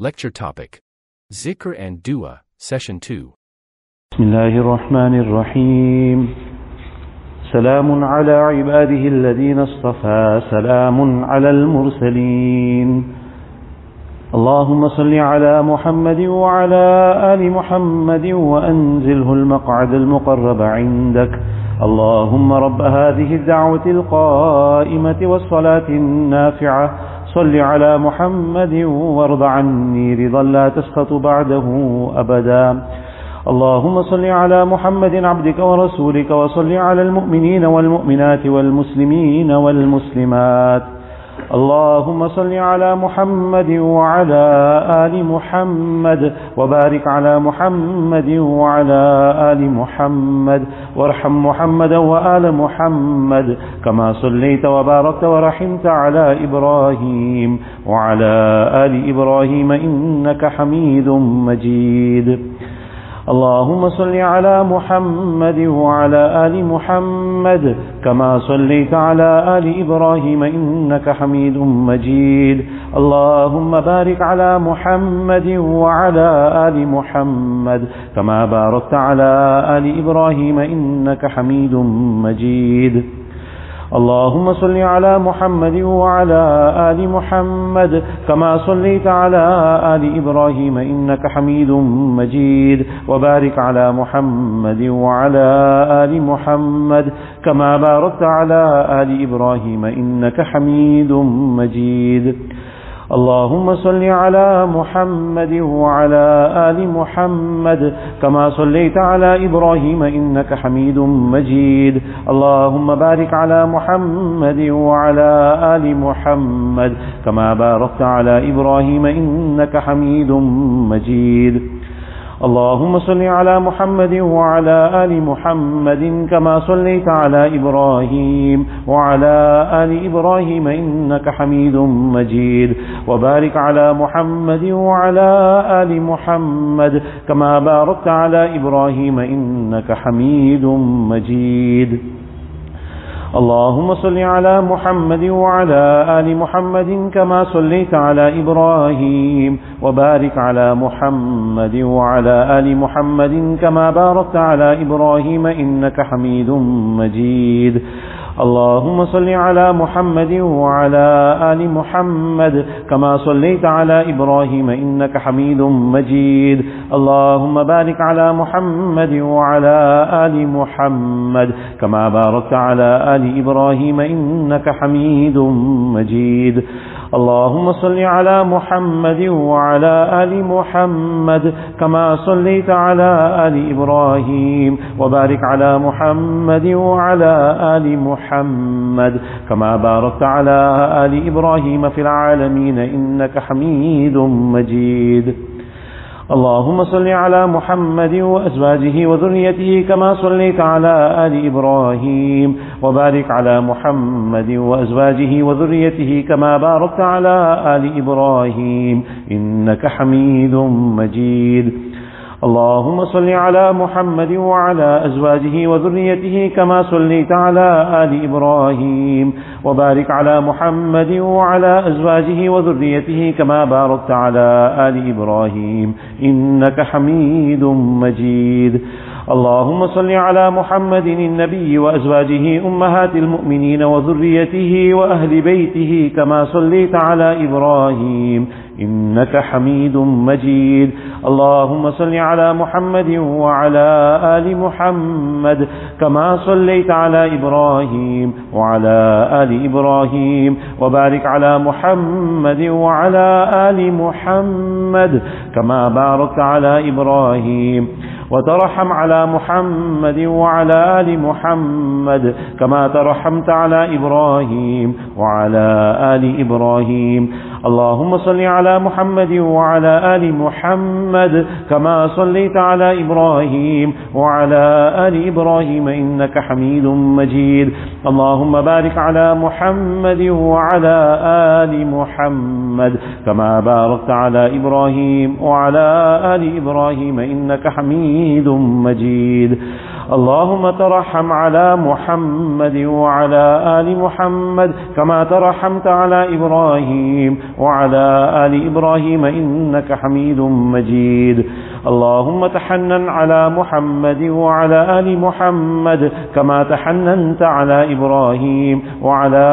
Lecture topic. Zikr and Dua, Session 2. بسم الله الرحمن الرحيم سلام على عباده الذين اصطفى سلام على المرسلين اللهم صل على محمد وعلى آل محمد وأنزله المقعد المقرب عندك اللهم رب هذه الدعوة القائمة والصلاة النافعة صل على محمد وارض عني رضا لا تسخط بعده أبدا. اللهم صل على محمد عبدك ورسولك وصل على المؤمنين والمؤمنات والمسلمين والمسلمات. اللهم صل على محمد وعلى آل محمد وبارك على محمد وعلى آل محمد وارحم محمدا وآل محمد كما صليت وباركت ورحمت على إبراهيم وعلى آل إبراهيم إنك حميد مجيد اللهم صل على محمد وعلى آل محمد كما صليت على آل إبراهيم إنك حميد مجيد. اللهم بارك على محمد وعلى آل محمد كما باركت على آل إبراهيم إنك حميد مجيد. اللهم صل على محمد وعلى آل محمد كما صليت على آل إبراهيم إنك حميد مجيد وبارك على محمد وعلى آل محمد كما باركت على آل إبراهيم إنك حميد مجيد اللهم صل على محمد وعلى آل محمد كما صليت على إبراهيم إنك حميد مجيد. اللهم بارك على محمد وعلى آل محمد كما باركت على إبراهيم إنك حميد مجيد. اللهم صل على محمد وعلى آل محمد كما صليت على إبراهيم وعلى آل إبراهيم إنك حميد مجيد وبارك على محمد وعلى آل محمد كما باركت على إبراهيم إنك حميد مجيد اللهم صل على محمد وعلى آل محمد كما صليت على إبراهيم وبارك على محمد وعلى آل محمد كما باركت على إبراهيم إنك حميد مجيد. اللهم صل على محمد وعلى آل محمد كما صليت على إبراهيم إنك حميد مجيد. اللهم بارك على محمد وعلى آل محمد كما باركت على آل إبراهيم إنك حميد مجيد. اللهم صل على محمد وعلى آل محمد كما صليت على آل إبراهيم وبارك على محمد وعلى آل محمد كما باركت على آل إبراهيم في العالمين إنك حميد مجيد. اللهم صل على محمد وأزواجه وذريته كما صليت على آل إبراهيم وبارك على محمد وأزواجه وذريته كما باركت على آل إبراهيم إنك حميد مجيد. اللهم صل على محمد وعلى أزواجه وذريته كما صليت على آل إبراهيم وبارك على محمد وعلى أزواجه وذريته كما باركت على آل إبراهيم إنك حميد مجيد. اللهم صل على محمد النبي وأزواجه أمهات المؤمنين وذريته وأهل بيته كما صليت على إبراهيم إنك حميد مجيد. اللهم صل على محمد وعلى آل محمد كما صليت على إبراهيم وعلى آل إبراهيم وبارك على محمد وعلى آل محمد كما باركت على إبراهيم. وترحم على محمد وعلى آل محمد كما ترحمت على إبراهيم وعلى آل إبراهيم. اللهم صل على محمد وعلى آل محمد كما صليت على إبراهيم وعلى آل إبراهيم إنك حميد مجيد. اللهم بارك على محمد وعلى آل محمد كما باركت على إبراهيم وعلى آل إبراهيم إنك حميد مجيد. اللهم ترحم على محمد وعلى آل محمد كما ترحمت على إبراهيم وعلى آل إبراهيم إنك حميد مجيد. اللهم تحنن على محمد وعلى آل محمد كما تحننت على إبراهيم وعلى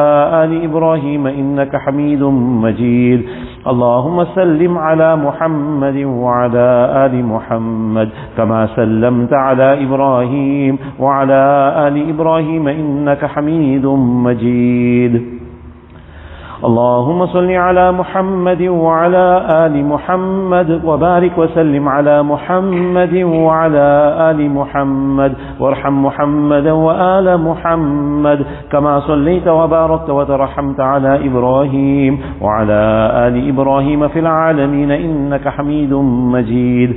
آل إبراهيم إنك حميد مجيد. اللهم سلم على محمد وعلى آل محمد كما سلمت على إبراهيم وعلى آل إبراهيم إنك حميد مجيد. اللهم صل على محمد وعلى آل محمد وبارك وسلم على محمد وعلى آل محمد. وارحم محمدا وآل محمد. كما صليت وباركت وترحمت على إبراهيم وعلى آل إبراهيم في العالمين إنك حميد مجيد.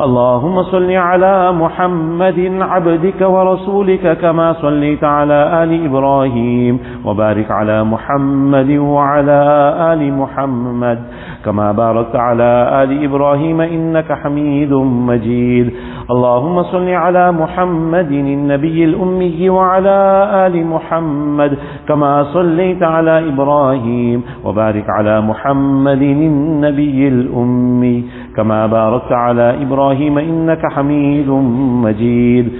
اللهم صل على محمد عبدك ورسولك كما صليت على آل إبراهيم وبارك على محمد وعلى آل محمد كما باركت على آل إبراهيم إنك حميد مجيد. اللهم صل على محمد النبي الأمي وعلى آل محمد كما صليت على إبراهيم وبارك على محمد النبي الأمي. كما باركت على إبراهيم إنك حميد مجيد.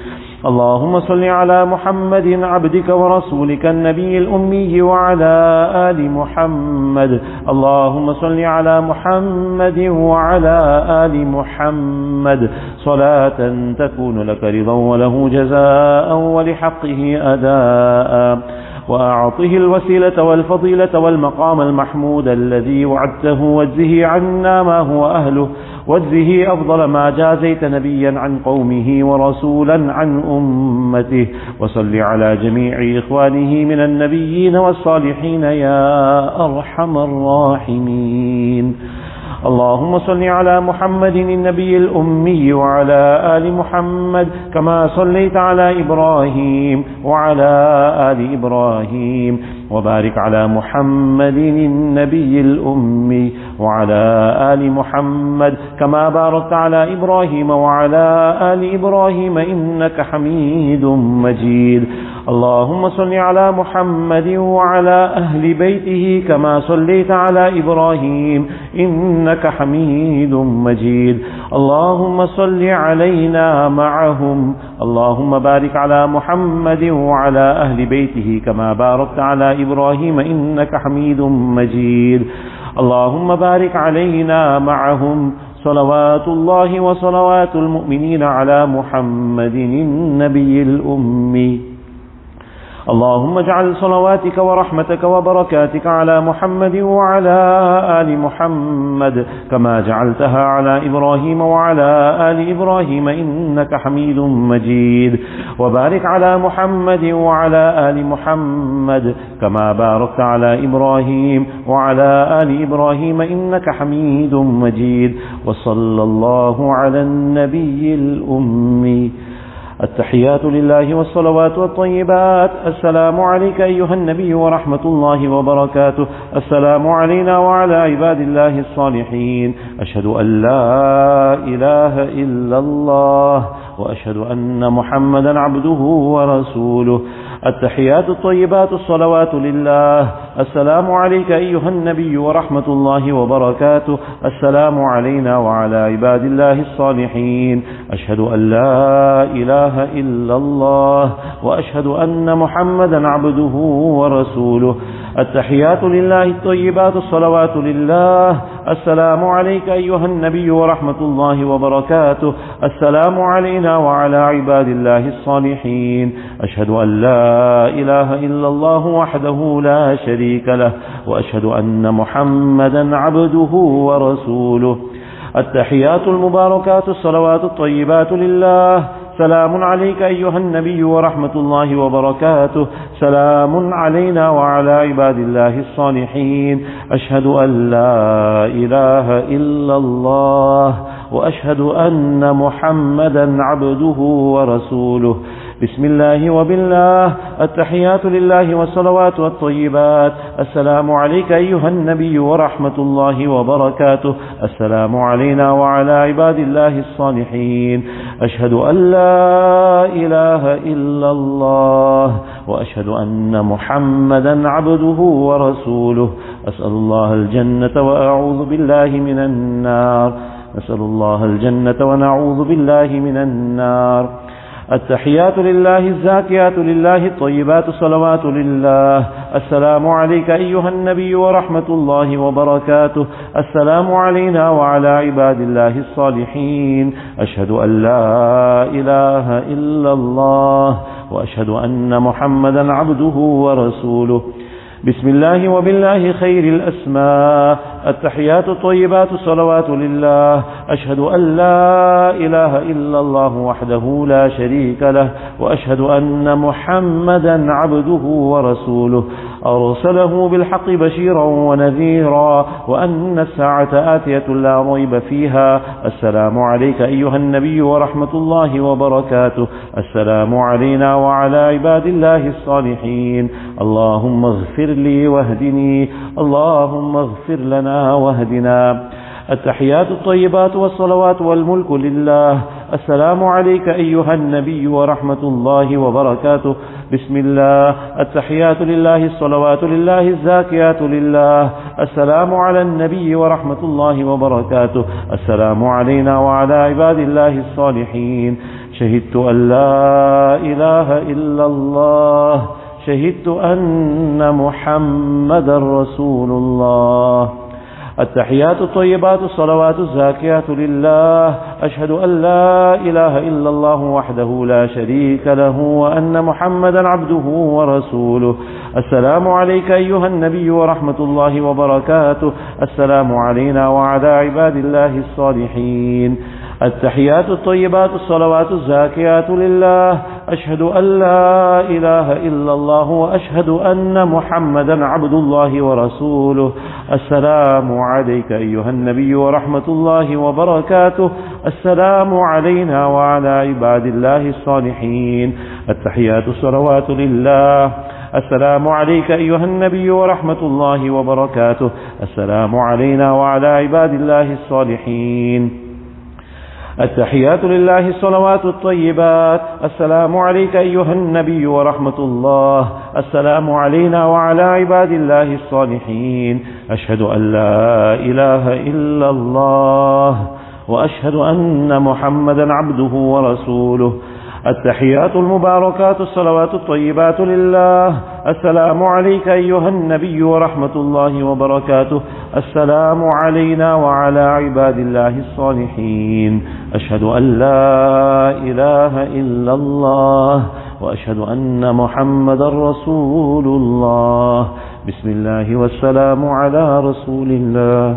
اللهم صل على محمد عبدك ورسولك النبي الأمي وعلى آل محمد. اللهم صل على محمد وعلى آل محمد. صلاة تكون لك رضا وله جزاء ولحقه أداء. وأعطه الوسيلة والفضيلة والمقام المحمود الذي وعدته واجزه عنا ما هو أهله واجزه أفضل ما جازيت نبيا عن قومه ورسولا عن أمته. وصل على جميع إخوانه من النبيين والصالحين يا أرحم الراحمين. اللهم صل على محمد النبي الأمي وعلى آل محمد كما صليت على إبراهيم وعلى آل إبراهيم. وبارك على محمد النبي الأمي وعلى آل محمد كما باركت على إبراهيم وعلى آل إبراهيم إنك حميد مجيد. اللهم صل على محمد وعلى أهل بيته كما صليت على إبراهيم إنك حميد مجيد. اللهم صل علينا معهم. اللهم بارك على محمد وعلى أهل بيته كما باركت على إبراهيم إنك حميد مجيد. اللهم بارك علينا معهم صلوات الله وصلوات المؤمنين على محمد النبي الأمي. اللهم اجعل صلواتك ورحمتك وبركاتك على محمد وعلى آل محمد كما جعلتها على إبراهيم وعلى آل إبراهيم إنك حميد مجيد. وبارك على محمد وعلى آل محمد كما باركت على إبراهيم وعلى آل إبراهيم إنك حميد مجيد. وصلى الله على النبي الأمي. التحيات لله والصلوات والطيبات. السلام عليك أيها النبي ورحمة الله وبركاته. السلام علينا وعلى عباد الله الصالحين. أشهد أن لا إله إلا الله. وأشهد أن محمدا عبده ورسوله. التحيات الطيبات الصلوات لله. السلام عليك أيها النبي ورحمة الله وبركاته. السلام علينا وعلى عباد الله الصالحين. أشهد أن لا إله إلا الله. وأشهد أن محمدا عبده ورسوله. التحيات لله الطيبات الصلوات لله. السلام عليك أيها النبي ورحمة الله وبركاته. السلام علينا وعلى عباد الله الصالحين. أشهد أن لا إله إلا الله وحده لا شريك له وأشهد أن محمدا عبده ورسوله. التحيات المباركات الصلوات الطيبات لله. سلام عليك أيها النبي ورحمة الله وبركاته. سلام علينا وعلى عباد الله الصالحين. أشهد أن لا إله إلا الله وأشهد أن محمدا عبده ورسوله. بسم الله وبالله التحيات لله والصلوات والطيبات. السلام عليك أيها النبي ورحمة الله وبركاته. السلام علينا وعلى عباد الله الصالحين. أشهد أن لا إله إلا الله وأشهد أن محمدا عبده ورسوله. أسأل الله الجنة وأعوذ بالله من النار. نسأل الله الجنة ونعوذ بالله من النار. التحيات لله الزاكيات لله الطيبات الصلوات لله. السلام عليك أيها النبي ورحمة الله وبركاته. السلام علينا وعلى عباد الله الصالحين. أشهد أن لا إله إلا الله وأشهد أن محمدا عبده ورسوله. بسم الله وبالله خير الأسماء. التحيات الطيبات الصلوات لله. أشهد أن لا إله إلا الله وحده لا شريك له وأشهد أن محمدا عبده ورسوله. أرسله بالحق بشيرا ونذيرا وأن الساعة آتية لا ريب فيها. السلام عليك أيها النبي ورحمة الله وبركاته. السلام علينا وعلى عباد الله الصالحين. اللهم اغفر لي واهدني. اللهم اغفر لنا واهدنا. التحيات الطيبات والصلوات والملك لله. السلام عليك أيها النبي ورحمة الله وبركاته. بسم الله. التحيات لله الصلوات لله الزاكيات لله. السلام على النبي ورحمة الله وبركاته. السلام علينا وعلى عباد الله الصالحين. شهدت أن لا إله إلا الله. شهدت أن محمد رسول الله. التحيات الطيبات الصلوات الزاكيات لله أشهد أن لا إله إلا الله وحده لا شريك له وأن محمدا عبده ورسوله. السلام عليك أيها النبي ورحمة الله وبركاته. السلام علينا وعلى عباد الله الصالحين. التحيات الطيبات الصلوات الزاكيات لله. أشهد أن لا إله إلا الله وأشهد أن محمدا عبد الله ورسوله. السلام عليك أيها النبي ورحمة الله وبركاته. السلام علينا وعلى عباد الله الصالحين. التحيات الصلوات لله. السلام عليك أيها النبي ورحمة الله وبركاته. السلام علينا وعلى عباد الله الصالحين. التحيات لله الصلوات الطيبات. السلام عليك أيها النبي ورحمة الله. السلام علينا وعلى عباد الله الصالحين. أشهد أن لا إله إلا الله. وأشهد أن محمدا عبده ورسوله. التحيات المباركات الصلوات الطيبات لله. السلام عليك أيها النبي ورحمة الله وبركاته. السلام علينا وعلى عباد الله الصالحين. أشهد أن لا إله إلا الله وأشهد أن محمد رسول الله. بسم الله والسلام على رسول الله.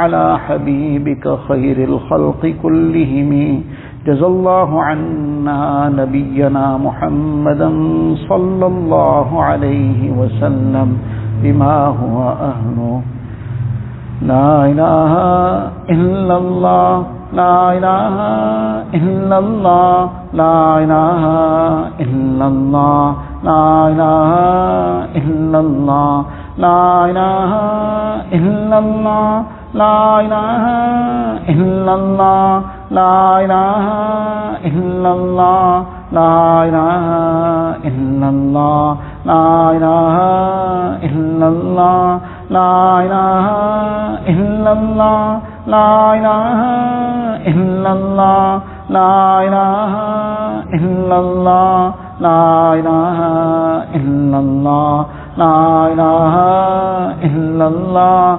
على حبيبك خير الخلق كلهم. جزى الله عنا نبينا محمدا صلى الله عليه وسلم بما هو أهله لا إله إلا الله لا إله إلا الله لا إله إلا الله لا إله إلا الله لا إله إلا الله لا إله إلا الله، لا إله إلا الله، لا إله إلا الله، لا إله إلا الله، لا إله إلا الله، لا إله إلا الله، لا إله إلا الله، لا إله إلا الله، لا إله إلا الله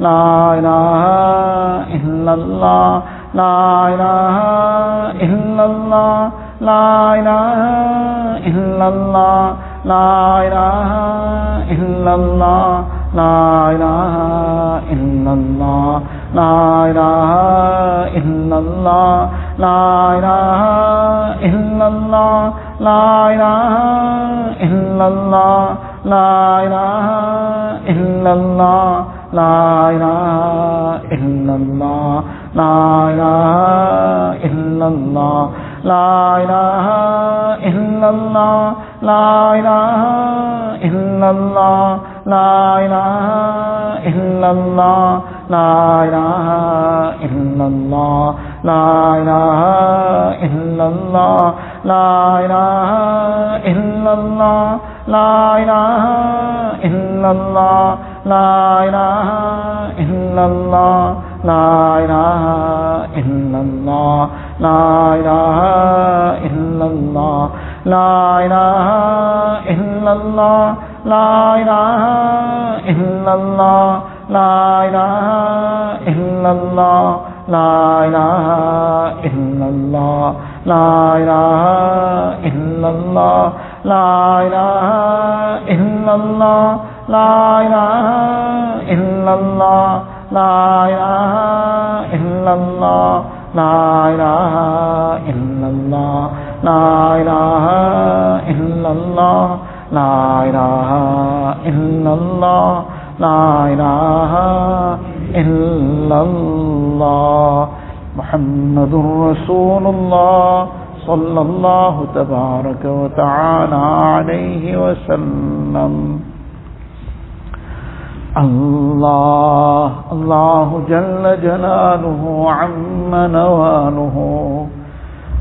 لا الہ الا اللہ لا الہ الا اللہ لا الہ الا اللہ لا الہ الا اللہ لا الہ الا اللہ لا الہ الا اللہ لا الہ الا اللہ لا الہ الا اللہ لا الہ الا اللہ لائنا الہ الا اللہ لا الہ الا اللہ لا الہ الا اللہ لا الہ الا اللہ لا لا إله إلا الله. لا إله إلا الله. لا إله إلا الله. لا إله إلا الله. لا إله إلا الله. لا إله إلا الله. لا إله إلا الله. لا إله إلا الله. لا إله إلا الله. لا إله إلا الله. لا إله إلا الله. لا إله إلا الله. لا إله إلا الله. لا إله إلا الله. لا إله إلا الله. محمد رسول الله صلى الله تبارك وتعالى عليه وسلم. الله الله جل جلاله عم نواله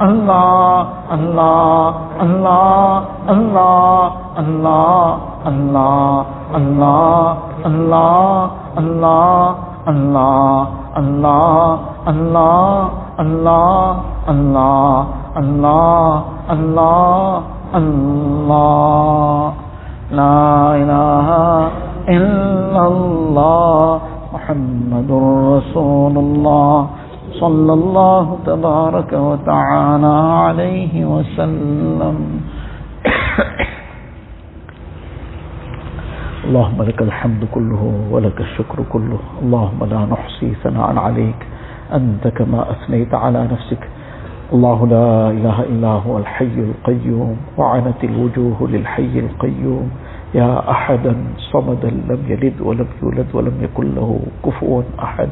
اللہ اللہ اللہ اللہ اللہ اللہ اللہ اللہ اللہ اللہ اللہ اللہ اللہ اللہ اللہ اللہ اللہ اللہ محمد الرسول اللہ صلى الله تبارك وتعالى عليه وسلم. اللهم لك الحمد كله ولك الشكر كله. اللهم لا نحصي ثناء عليك. أنت كما أثنيت على نفسك. الله لا إله إلا هو الحي القيوم. وعنت الوجوه للحي القيوم. يا أحدا صمدا لم يلد ولم يولد ولم يكن له كفوا أحد.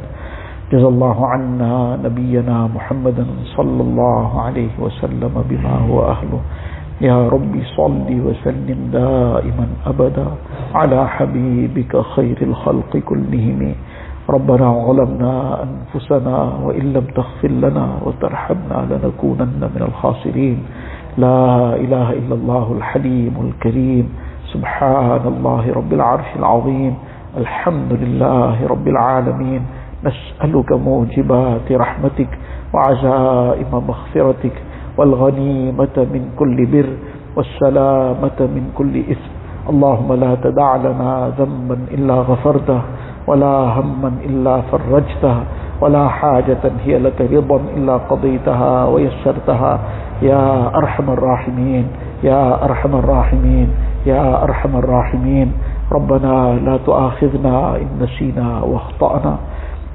جزا الله عنا نبينا محمدا صلى الله عليه وسلم بما هو أهله. يا رب صل وسلم دائما أبدا على حبيبك خير الخلق كلهم. ربنا ظلمنا أنفسنا وإن لم تغفر لنا وترحمنا لنكونن من الخاسرين. لا إله إلا الله الحليم الكريم. سبحان الله رب العرش العظيم. الحمد لله رب العالمين. نسألك موجبات رحمتك وعزائم مغفرتك والغنيمة من كل بر والسلامة من كل إثم. اللهم لا تدع لنا ذنبا إلا غفرته ولا هما إلا فرجته ولا حاجة هي لك رضا إلا قضيتها ويسرتها. يا أرحم الراحمين يا أرحم الراحمين يا أرحم الراحمين. ربنا لا تؤاخذنا إن نسينا واخطأنا.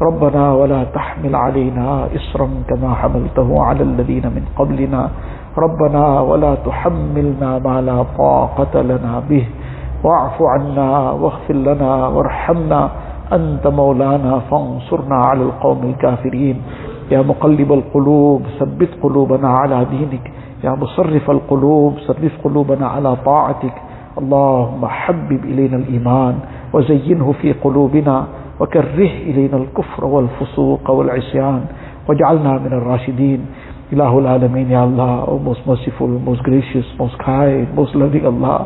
ربنا ولا تحمل علينا إصرا كما حملته على الذين من قبلنا. ربنا ولا تحملنا ما لا طاقة لنا به. واعف عنا واغفر لنا وارحمنا. أنت مولانا فانصرنا على القوم الكافرين. يا مقلب القلوب ثبت قلوبنا على دينك. يا مصرف القلوب صرف قلوبنا على طاعتك. اللهم حبب إلينا الإيمان وزينه في قلوبنا وكره إلينا الكفر والفسوق والعصيان واجعلنا من الراشدين إله العالمين يا الله O most merciful, most gracious, most kind, most loving Allah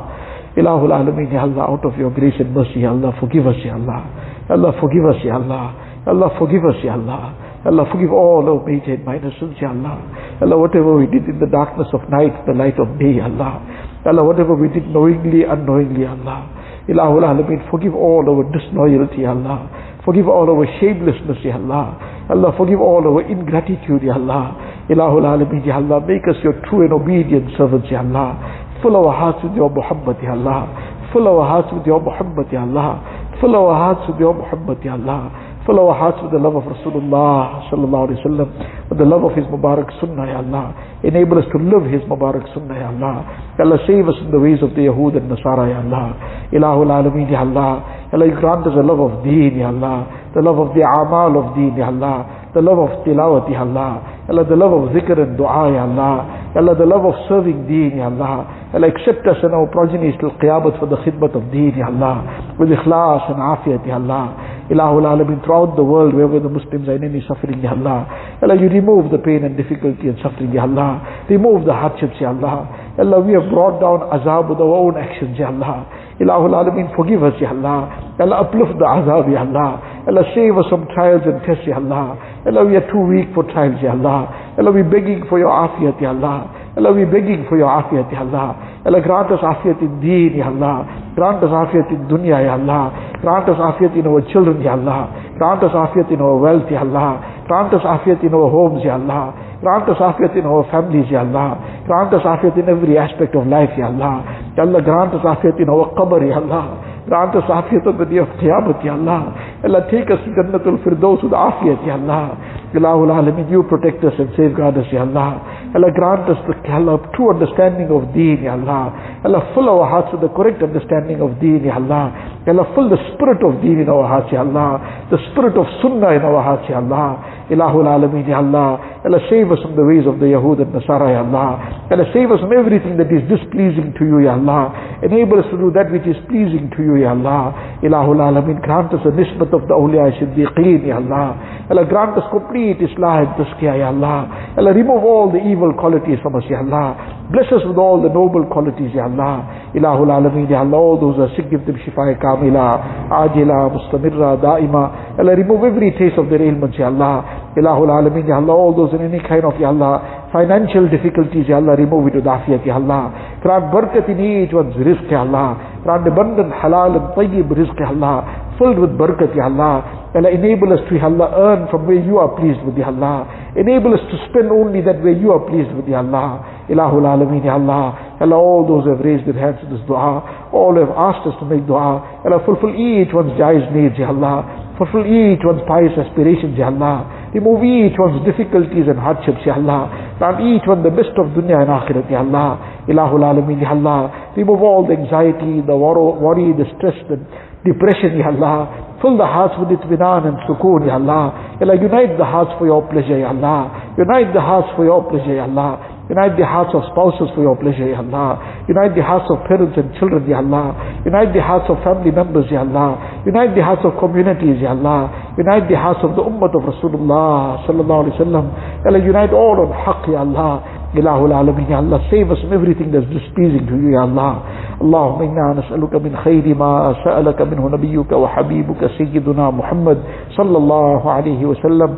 إله العالمين يا الله out of your grace and mercy يا الله forgive us يا الله يا الله forgive us يا الله يا الله forgive us يا الله Ya Allah, forgive all our major and minor sins, Ya Allah. Ya Allah, whatever we did in the darkness of night, the light of day, Ya Allah. Allah, whatever we did knowingly, unknowingly, Allah. Ilahul Alameen, forgive all our disloyalty, Allah. Forgive all our shamelessness, Ya Allah. Allah, forgive all our ingratitude, Ya Allah. Ilahul Alameen, Ya Allah, make us your true and obedient servants, Ya Allah. Fill our hearts with your Muhammad, Ya Allah. Fill our hearts with your Muhammad, Ya Allah. Fill our hearts with your Muhammad, Ya Allah. Fill our hearts with the love of Rasulullah sallallahu alayhi wa sallam, with the love of His Mubarak Sunnah, Ya Allah. Enable us to live His Mubarak Sunnah, Ya Allah. Ya Allah, save us in the ways of the Yahud and Nasara, Ya Allah. Ilahul Alameen, Ya Allah. Ya Allah, you grant us the love of Deen, Ya Allah. The love of the Amal of Deen, Ya Allah. The love of Tilawat, Ya Allah. Ya Allah, the love of Zikr and Dua, Ya Allah. Ya Allah, the love of serving Deen, Ya Allah. Allah, accept us and our progeny till Qiyamat for the khidmat of Deen, Ya Allah. With ikhlas and afiyat, Ya Allah. Ilahul Alameen, throughout the world, wherever the Muslims are in any suffering, Ya Allah. Ya Allah, you remove the pain and difficulty and suffering, Ya Allah. Remove the hardships, Ya Allah. Ya Allah, we have brought down azab with our own actions, Ya Allah. Ilahul Alameen, forgive us, Ya Allah. Ya Allah, uplift the azab, Ya Allah. Ya Allah, save us from trials and tests, Ya Allah. Ya Allah, we are too weak for trials, Ya Allah. Ya Allah, we're begging for your afiyat, Ya Allah. Allah, we're begging for your afiyat, Ya Allah. Allah, grant us afiyat in deen, Ya Allah. Grant us afiyat in dunya, Ya Allah. Grant us afiyat in our children, Ya Allah. Grant us afiyat in our wealth, Ya Allah. Grant us afiyat in our homes, Ya Allah. Grant us afiyat in our families, Ya Allah. Grant us afiyat in every aspect of life, Ya Allah. Ya Allah, grant us afiyat in our qabr, Ya Allah. Grant us afiyat on the day of Qiyamah, Ya Allah. Ya Allah, take us to Jannatul Firdaus with afiyat, Ya Allah. Ilahul Alameen, you protect us and safeguard us, Ya Allah. Ya Allah, grant us the Ya Allah, true understanding of deen, Ya Allah. Ya Allah, fill our hearts with the correct understanding of deen, Ya Allah. Ya Allah, fill the spirit of deen in our hearts, Ya Allah. The spirit of sunnah in our hearts, Ya Allah. Ilahul Alameen, Ya Allah. Allah, save us from the ways of the Yahud and Nasara, Ya Allah. Allah, save us from everything that is displeasing to you, Ya Allah. Enable us to do that which is pleasing to you, Ya Allah. Ilahul Alameen, grant us a nisbat of the awliya siddiqeen, Ya Allah. Allah, grant us complete islah and tazkiyah, Ya Allah. Allah, remove all the evil qualities from us, Ya Allah. Bless us with all the noble qualities, Ya Allah. Ilahul Alameen, Ya Allah. All those who are sick, give them shifa kamila, ajila, mustamirra, daima. Allah, remove every taste of their ailments, Ya Allah. Ilahul Alameen, Ya Allah. All those in any kind of, Ya Allah, financial difficulties, Ya Allah, remove it with afiyat, Ya Allah. Grant barakat in each one's rizq, Ya Allah. Grant abundant halal and tayyib rizq, Ya Allah. Filled with barakat, Ya Allah. Allah, enable us to, Ya Allah, earn from where you are pleased with, Ya Allah. Enable us to spend only that where you are pleased with, Ya Allah. Ilahul Alameen, Ya Allah. Allah, all those who have raised their hands to this dua, all who have asked us to make dua, Allah, fulfill each one's jaiz needs, Ya Allah. Fulfill each one's pious aspirations, Ya Allah. Remove each one's difficulties and hardships, Ya Allah. Grant each one the best of dunya and akhirat, Ya Allah. Ilahul Alameen, Ya Allah. Remove all the anxiety, the worry, the stress, the depression, Ya Allah. Fill the hearts with itminan and sukoon, Ya Allah. Allah, unite the hearts for your pleasure, Ya Allah. Unite the hearts for your pleasure, Ya Allah. Unite the hearts of spouses for your pleasure, Ya Allah. Unite the hearts of parents and children, Ya Allah. Unite the hearts of family members, Ya Allah. Unite the hearts of communities, Ya Allah. Unite the hearts of the ummah of Rasulullah sallallahu alaihi wasallam. Allah, unite all on haqq, Ya Allah. Ilahul Alameen, Ya Allah. Save us from everything that's displeasing to you, Ya Allah. اللهم إنا نسألك من خير ما سألك منه نبيك وحبيبك سيدنا محمد صلى الله عليه وسلم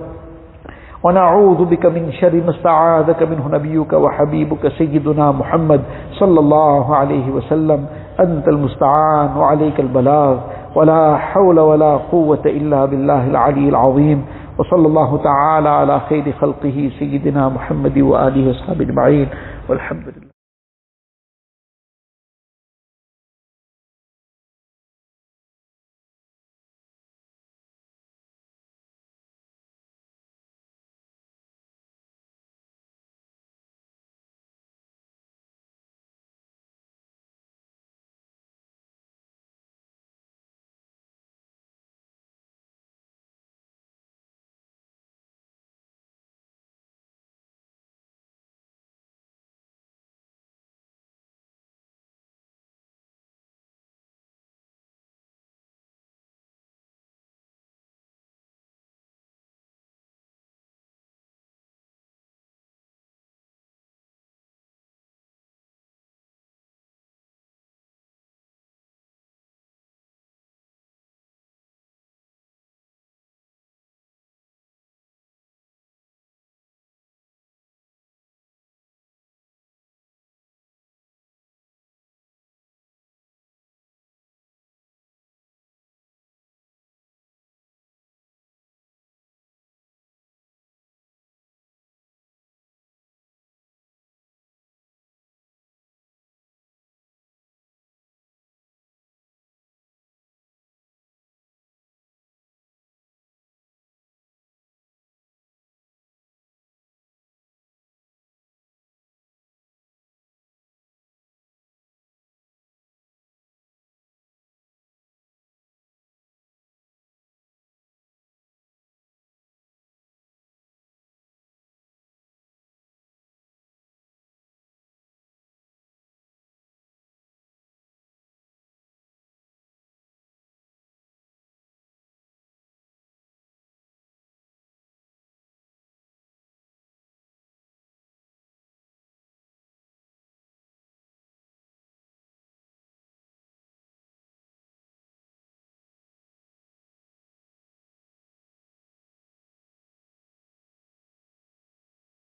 ونعوذ بك من شر ما استعاذك منه نبيك وحبيبك سيدنا محمد صلى الله عليه وسلم. أنت المستعان وعليك البلاغ. ولا حول ولا قوة إلا بالله العلي العظيم. وصلى الله تعالى على خير خلقه سيدنا محمد وآله وصحبه أجمعين. والحمد لله.